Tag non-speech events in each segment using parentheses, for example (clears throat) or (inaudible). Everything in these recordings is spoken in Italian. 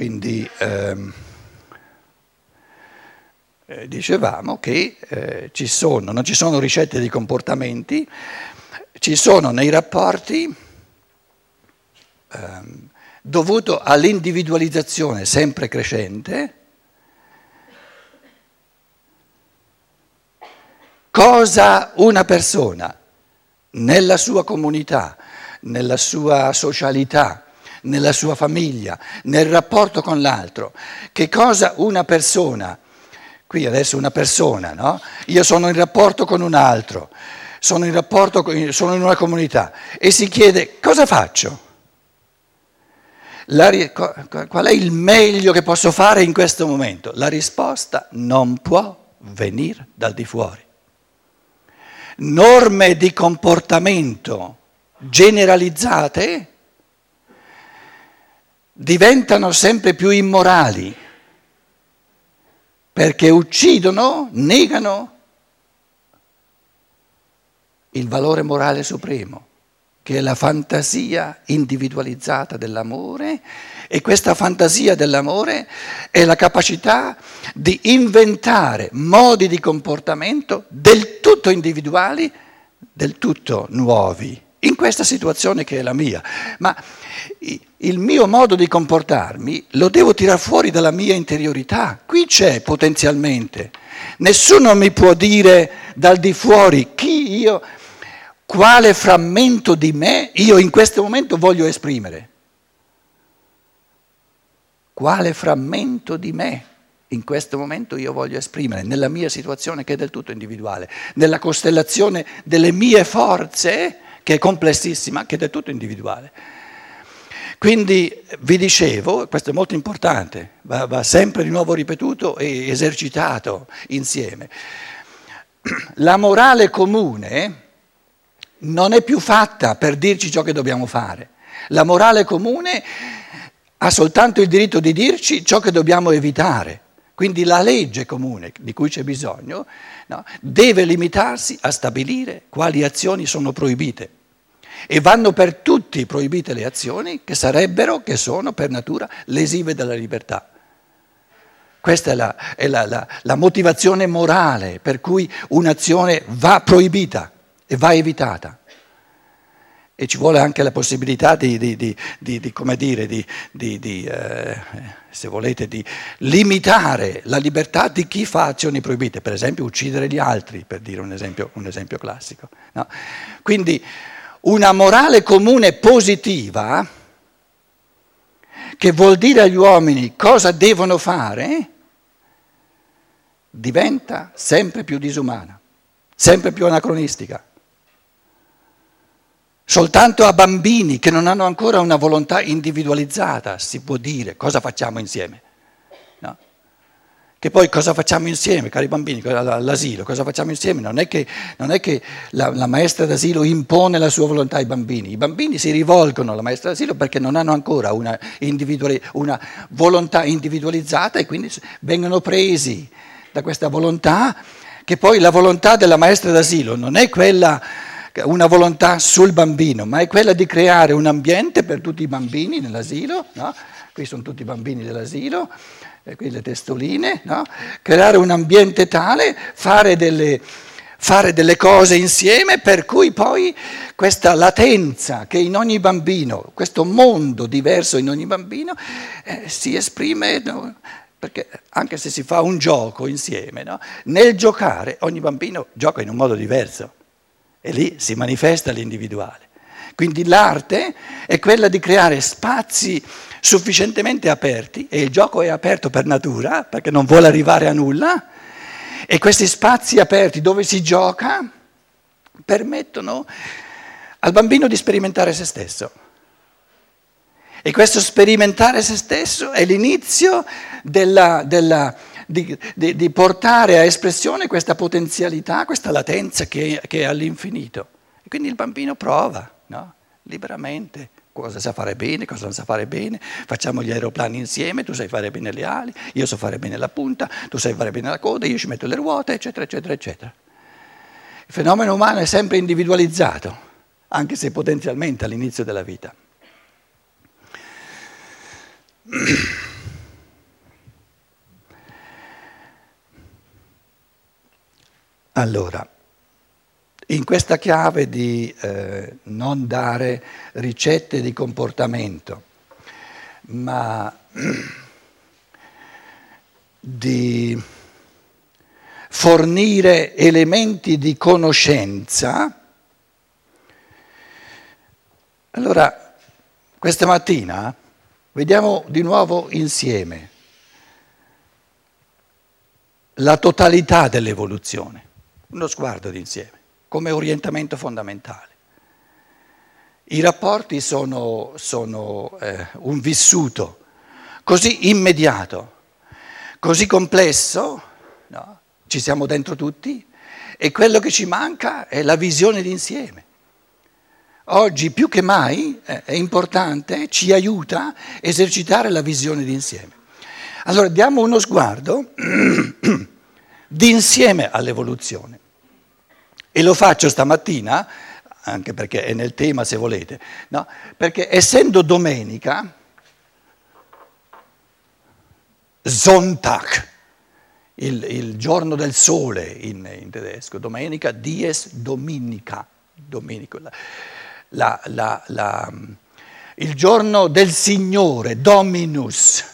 Quindi ehm, eh, dicevamo che eh, ci sono, non ci sono ricette di comportamenti, ci sono nei rapporti ehm, dovuto all'individualizzazione sempre crescente, cosa una persona nella sua comunità, nella sua socialità, nella sua famiglia, nel rapporto con l'altro, che cosa una persona, qui adesso una persona, no? Io sono in rapporto con un altro, sono in rapporto, sono in una comunità e si chiede cosa faccio? La, qual è il meglio che posso fare in questo momento? La risposta non può venire dal di fuori. Norme di comportamento generalizzate diventano sempre più immorali perché uccidono, negano il valore morale supremo che è la fantasia individualizzata dell'amore e questa fantasia dell'amore è la capacità di inventare modi di comportamento del tutto individuali, del tutto nuovi, in questa situazione che è la mia. Ma il mio modo di comportarmi lo devo tirare fuori dalla mia interiorità, qui c'è potenzialmente. Nessuno mi può dire dal di fuori chi io quale frammento di me io in questo momento voglio esprimere. Quale frammento di me in questo momento io voglio esprimere nella mia situazione che è del tutto individuale, nella costellazione delle mie forze che è complessissima, che è del tutto individuale. Quindi vi dicevo, questo è molto importante, va, va sempre di nuovo ripetuto e esercitato insieme. (clears throat) La morale comune non è più fatta per dirci ciò che dobbiamo fare. La morale comune ha soltanto il diritto di dirci ciò che dobbiamo evitare. Quindi la legge comune di cui c'è bisogno no, deve limitarsi a stabilire quali azioni sono proibite. E vanno per tutti proibite le azioni che sarebbero, che sono per natura lesive della libertà. Questa è la, è la, la, la motivazione morale per cui un'azione va proibita e va evitata. E ci vuole anche la possibilità di, di, di, di come dire, eh, se volete, di limitare la libertà di chi fa azioni proibite, per esempio uccidere gli altri, per dire un esempio, un esempio classico. No? Quindi una morale comune positiva, che vuol dire agli uomini cosa devono fare, diventa sempre più disumana, sempre più anacronistica soltanto a bambini che non hanno ancora una volontà individualizzata si può dire cosa facciamo insieme. No? Che poi cosa facciamo insieme, cari bambini, all'asilo, cosa facciamo insieme? Non è che, non è che la, la, maestra d'asilo impone la sua volontà ai bambini, i bambini si rivolgono alla maestra d'asilo perché non hanno ancora una, una volontà individualizzata e quindi vengono presi da questa volontà, che poi la volontà della maestra d'asilo non è quella una volontà sul bambino, ma è quella di creare un ambiente per tutti i bambini nell'asilo, no? qui sono tutti i bambini dell'asilo, eh, qui le testoline, no? creare un ambiente tale, fare delle, fare delle cose insieme per cui poi questa latenza che in ogni bambino, questo mondo diverso in ogni bambino, eh, si esprime... No? perché anche se si fa un gioco insieme, no? nel giocare ogni bambino gioca in un modo diverso. E lì si manifesta l'individuale. Quindi l'arte è quella di creare spazi sufficientemente aperti, e il gioco è aperto per natura, perché non vuole arrivare a nulla, e questi spazi aperti dove si gioca permettono al bambino di sperimentare se stesso. E questo sperimentare se stesso è l'inizio della, della di, di, di, portare a espressione questa potenzialità, questa latenza che, che è all'infinito. E quindi il bambino prova, no? liberamente, cosa sa fare bene, cosa non sa fare bene, facciamo gli aeroplani insieme, tu sai fare bene le ali, io so fare bene la punta, tu sai fare bene la coda, io ci metto le ruote, eccetera, eccetera, eccetera. Il fenomeno umano è sempre individualizzato, anche se potenzialmente all'inizio della vita. (clears throat) Allora, in questa chiave di eh, non dare ricette di comportamento, ma di fornire elementi di conoscenza, allora questa mattina vediamo di nuovo insieme la totalità dell'evoluzione, uno sguardo d'insieme, come orientamento fondamentale. I rapporti sono, sono eh, un vissuto così immediato, così complesso, no? ci siamo dentro tutti, e quello che ci manca è la visione d'insieme. Oggi più che mai eh, è importante, ci aiuta a esercitare la visione d'insieme. Allora diamo uno sguardo (clears throat) d'insieme all'evoluzione. E lo faccio stamattina, anche perché è nel tema se volete, no? perché essendo domenica, Sonntag, il, il giorno del sole in, in, tedesco, domenica, dies dominica, domenico, la, la, la, il giorno del Signore, Dominus,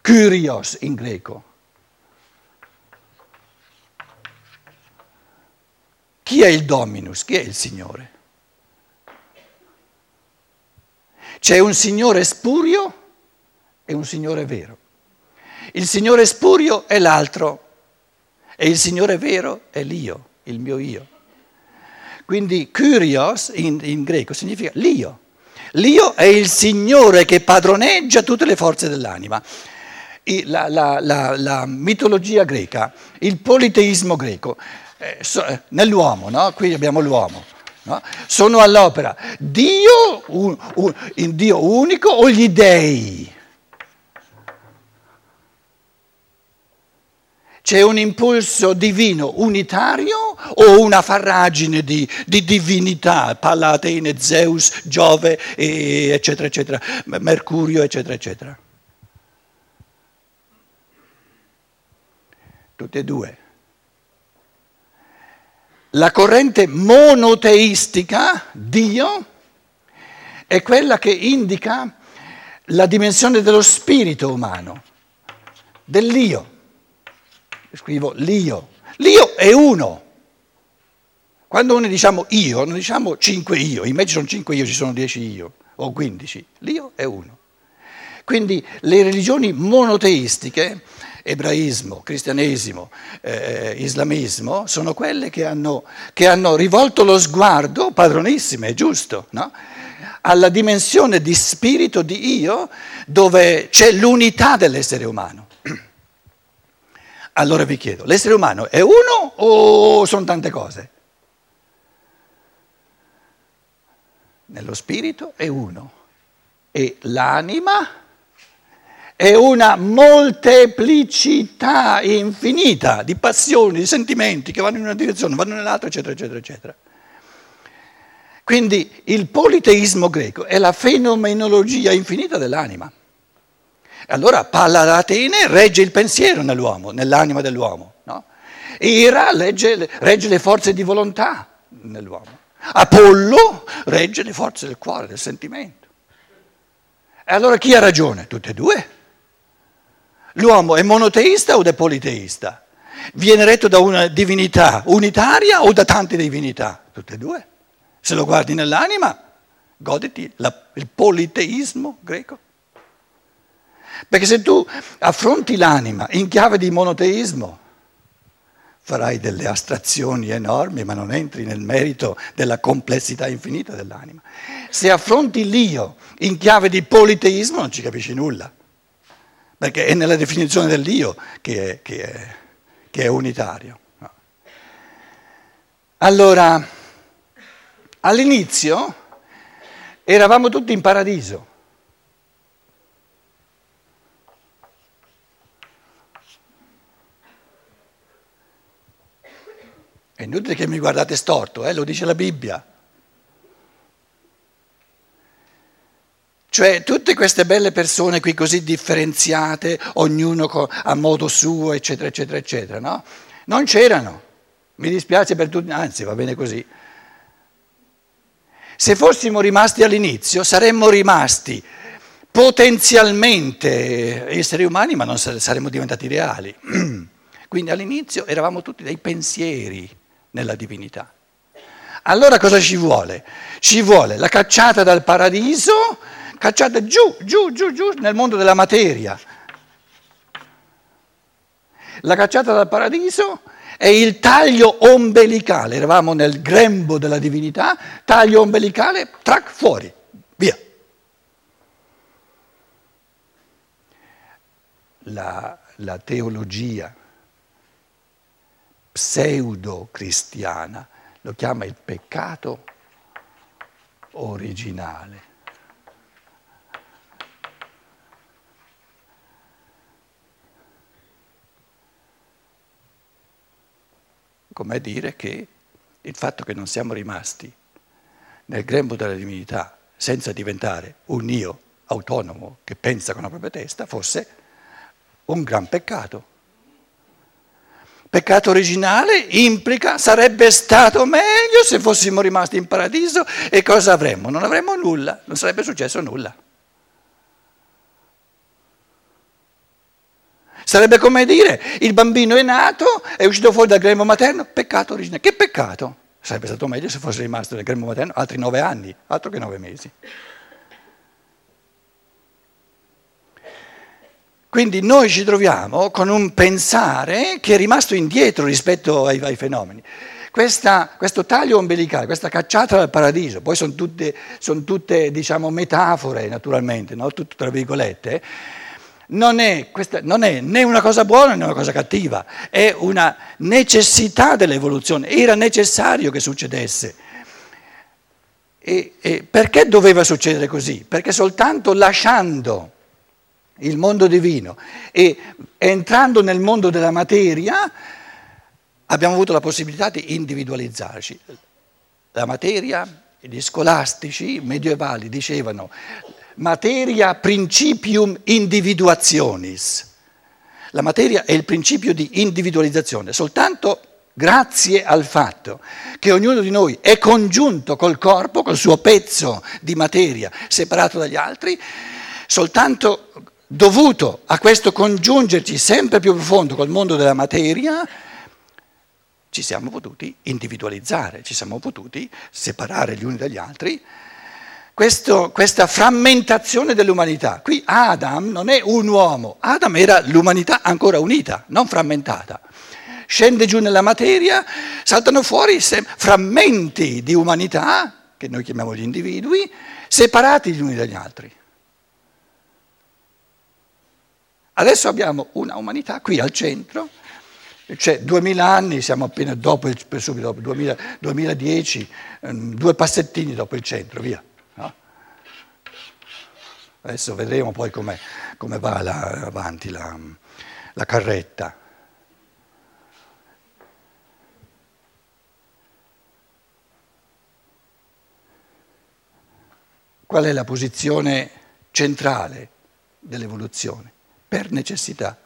Kyrios in greco. Chi è il Dominus? Chi è il Signore? C'è un Signore spurio e un Signore vero. Il Signore spurio è l'altro e il Signore vero è l'io, il mio io. Quindi Kyrios in, in greco significa l'io. L'io è il Signore che padroneggia tutte le forze dell'anima. La, la, la, la mitologia greca, il politeismo greco, eh, eh, nell'uomo, no? qui abbiamo l'uomo, no? sono all'opera Dio, un, un, in Dio unico o gli dei? C'è un impulso divino unitario o una farragine di, di divinità, Palla Atene, Zeus, Giove, eccetera, eccetera, Mercurio, eccetera, eccetera? Tutte e due. La corrente monoteistica, Dio, è quella che indica la dimensione dello spirito umano, dell'io scrivo l'io. L'io è uno. Quando noi diciamo io, non diciamo cinque io, in me ci sono cinque io, ci sono dieci io, o quindici. L'io è uno. Quindi le religioni monoteistiche, ebraismo, cristianesimo, eh, islamismo, sono quelle che hanno, che hanno, rivolto lo sguardo, padronissime, è giusto, no? alla dimensione di spirito di io dove c'è l'unità dell'essere umano. (clears throat) Allora vi chiedo, l'essere umano è uno o sono tante cose? Nello spirito è uno e l'anima è una molteplicità infinita di passioni, di sentimenti che vanno in una direzione, vanno nell'altra, eccetera, eccetera, eccetera. Quindi il politeismo greco è la fenomenologia infinita dell'anima. Allora Palla d'Atene regge il pensiero nell'uomo, nell'anima dell'uomo. No? Ira regge, regge le forze di volontà nell'uomo. Apollo regge le forze del cuore, del sentimento. E allora chi ha ragione? Tutte e due. L'uomo è monoteista o è politeista? Viene retto da una divinità unitaria o da tante divinità? Tutte e due. Se lo guardi nell'anima, goditi la, il politeismo greco. Perché se tu affronti l'anima in chiave di monoteismo, farai delle astrazioni enormi, ma non entri nel merito della complessità infinita dell'anima. Se affronti l'io in chiave di politeismo non ci capisci nulla, perché è nella definizione dell'io che è, che è, che è unitario. Allora, all'inizio eravamo tutti in paradiso. È inutile che mi guardate storto, eh? lo dice la Bibbia. Cioè tutte queste belle persone qui così differenziate, ognuno a modo suo, eccetera, eccetera, eccetera, no? Non c'erano. Mi dispiace per tutti, anzi va bene così. Se fossimo rimasti all'inizio saremmo rimasti potenzialmente esseri umani, ma non saremmo diventati reali. (clears throat) Quindi all'inizio eravamo tutti dei pensieri nella divinità. Allora cosa ci vuole? Ci vuole la cacciata dal paradiso, cacciata giù, giù, giù, giù nel mondo della materia. La cacciata dal paradiso è il taglio ombelicale, eravamo nel grembo della divinità, taglio ombelicale, track fuori, via. La, la teologia pseudo-cristiana lo chiama il peccato originale. Come dire che il fatto che non siamo rimasti nel grembo della divinità senza diventare un io autonomo che pensa con la propria testa fosse un gran peccato. Peccato originale implica sarebbe stato meglio se fossimo rimasti in paradiso e cosa avremmo? Non avremmo nulla, non sarebbe successo nulla. Sarebbe come dire, il bambino è nato, è uscito fuori dal grembo materno, peccato originale. Che peccato? Sarebbe stato meglio se fosse rimasto nel grembo materno altri nove anni, altro che nove mesi. Quindi noi ci troviamo con un pensare che è rimasto indietro rispetto ai, ai fenomeni. Questa, questo taglio ombelicale, questa cacciata dal paradiso, poi sono tutte, sono tutte diciamo, metafore naturalmente, no? tutto tra virgolette, non è, questa, non è né una cosa buona né una cosa cattiva, è una necessità dell'evoluzione, era necessario che succedesse. E, e perché doveva succedere così? Perché soltanto lasciando il mondo divino e entrando nel mondo della materia abbiamo avuto la possibilità di individualizzarci. La materia, gli scolastici medievali dicevano materia principium individuationis. La materia è il principio di individualizzazione, soltanto grazie al fatto che ognuno di noi è congiunto col corpo, col suo pezzo di materia separato dagli altri, soltanto dovuto a questo congiungerci sempre più profondo col mondo della materia, ci siamo potuti individualizzare, ci siamo potuti separare gli uni dagli altri questo, questa frammentazione dell'umanità. Qui Adam non è un uomo, Adam era l'umanità ancora unita, non frammentata. Scende giù nella materia, saltano fuori frammenti di umanità, che noi chiamiamo gli individui, separati gli uni dagli altri. Adesso abbiamo una umanità qui al centro, cioè duemila anni, siamo appena dopo, subito dopo, 2000, 2010, ehm, due passettini dopo il centro, via. Adesso vedremo poi come va la, avanti la, la carretta. Qual è la posizione centrale dell'evoluzione? Per necessità.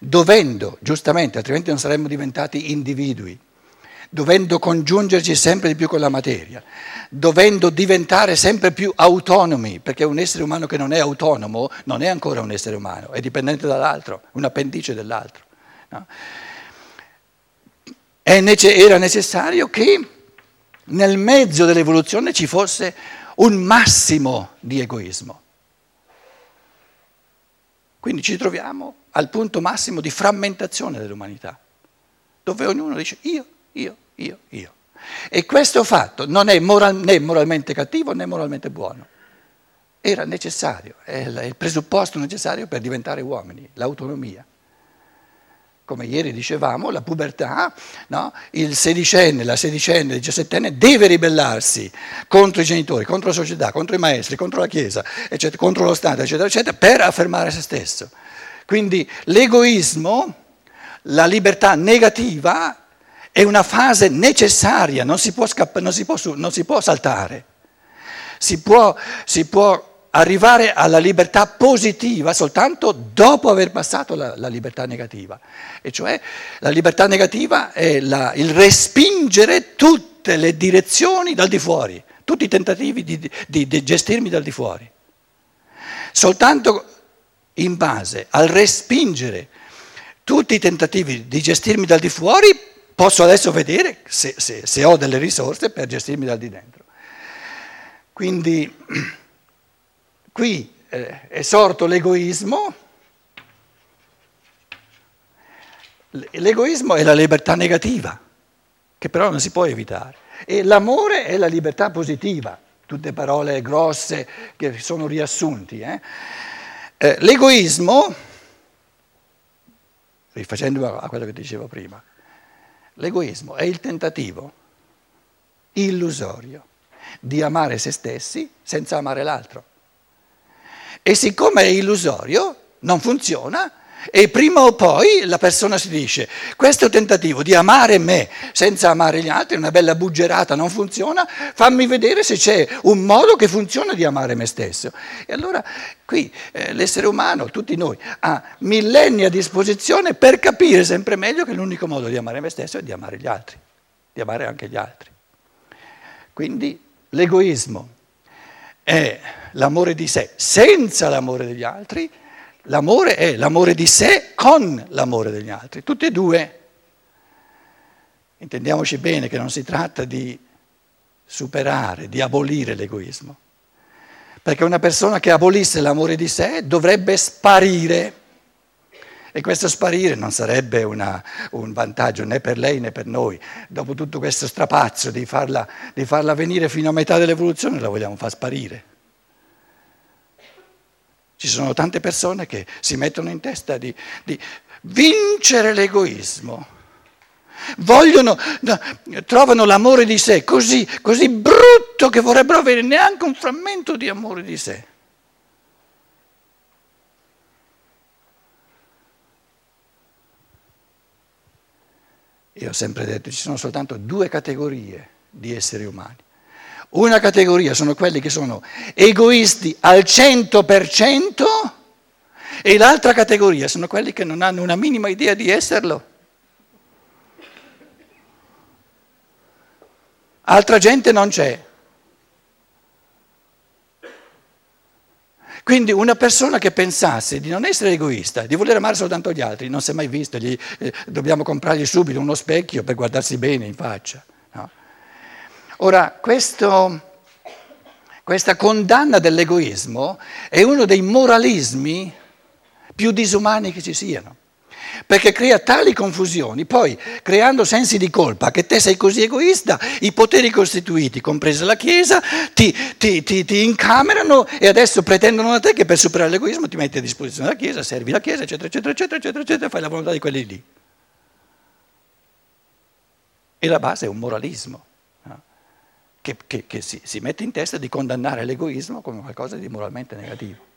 Dovendo, giustamente, altrimenti non saremmo diventati individui dovendo congiungerci sempre di più con la materia, dovendo diventare sempre più autonomi, perché un essere umano che non è autonomo non è ancora un essere umano, è dipendente dall'altro, un appendice dell'altro. No? Era necessario che nel mezzo dell'evoluzione ci fosse un massimo di egoismo. Quindi ci troviamo al punto massimo di frammentazione dell'umanità, dove ognuno dice io io, io, io. E questo fatto non è moral, né moralmente cattivo né moralmente buono. Era necessario, è il presupposto necessario per diventare uomini, l'autonomia. Come ieri dicevamo, la pubertà, no? il sedicenne, la sedicenne, il diciassettenne deve ribellarsi contro i genitori, contro la società, contro i maestri, contro la Chiesa, eccetera, contro lo Stato, eccetera, eccetera, per affermare se stesso. Quindi l'egoismo, la libertà negativa è una fase necessaria, non si può, scapp- non si può, non si può saltare. Si può, si può arrivare alla libertà positiva soltanto dopo aver passato la, la libertà negativa. E cioè la libertà negativa è la, il respingere tutte le direzioni dal di fuori, tutti i tentativi di, di, di gestirmi dal di fuori. Soltanto in base al respingere tutti i tentativi di gestirmi dal di fuori posso adesso vedere se, se, se ho delle risorse per gestirmi dal di dentro. Quindi (clears throat) qui eh, è sorto l'egoismo. L'egoismo è la libertà negativa, che però non si può evitare. E l'amore è la libertà positiva, tutte parole grosse che sono riassunti. Eh? Eh, l'egoismo, rifacendo a quello che dicevo prima, l'egoismo è il tentativo illusorio di amare se stessi senza amare l'altro. E siccome è illusorio, non funziona, e prima o poi la persona si dice, questo tentativo di amare me senza amare gli altri una bella buggerata, non funziona, fammi vedere se c'è un modo che funziona di amare me stesso. E allora qui eh, l'essere umano, tutti noi, ha millenni a disposizione per capire sempre meglio che l'unico modo di amare me stesso è di amare gli altri, di amare anche gli altri. Quindi l'egoismo è l'amore di sé senza l'amore degli altri, l'amore è l'amore di sé con l'amore degli altri, tutti e due. Intendiamoci bene che non si tratta di superare, di abolire l'egoismo, perché una persona che abolisse l'amore di sé dovrebbe sparire. E questo sparire non sarebbe una, un vantaggio né per lei né per noi. Dopo tutto questo strapazzo di farla, di farla venire fino a metà dell'evoluzione, la vogliamo far sparire. Ci sono tante persone che si mettono in testa di, di vincere l'egoismo. Vogliono, trovano l'amore di sé così, così brutto che vorrebbero avere neanche un frammento di amore di sé. Io ho sempre detto, ci sono soltanto due categorie di esseri umani. Una categoria sono quelli che sono egoisti al 100% e l'altra categoria sono quelli che non hanno una minima idea di esserlo. Altra gente non c'è. Quindi una persona che pensasse di non essere egoista, di voler amare soltanto gli altri, non si è mai visto, gli, eh, dobbiamo comprargli subito uno specchio per guardarsi bene in faccia. Ora, questo, questa condanna dell'egoismo è uno dei moralismi più disumani che ci siano, perché crea tali confusioni, poi creando sensi di colpa, che te sei così egoista, i poteri costituiti, compresa la Chiesa, ti, ti, ti, ti incamerano e adesso pretendono da te che per superare l'egoismo ti metti a disposizione della Chiesa, servi la Chiesa, eccetera, eccetera, eccetera, eccetera, eccetera, fai la volontà di quelli lì. E la base è un moralismo che, che, che si, si mette in testa di condannare l'egoismo come qualcosa di moralmente negativo.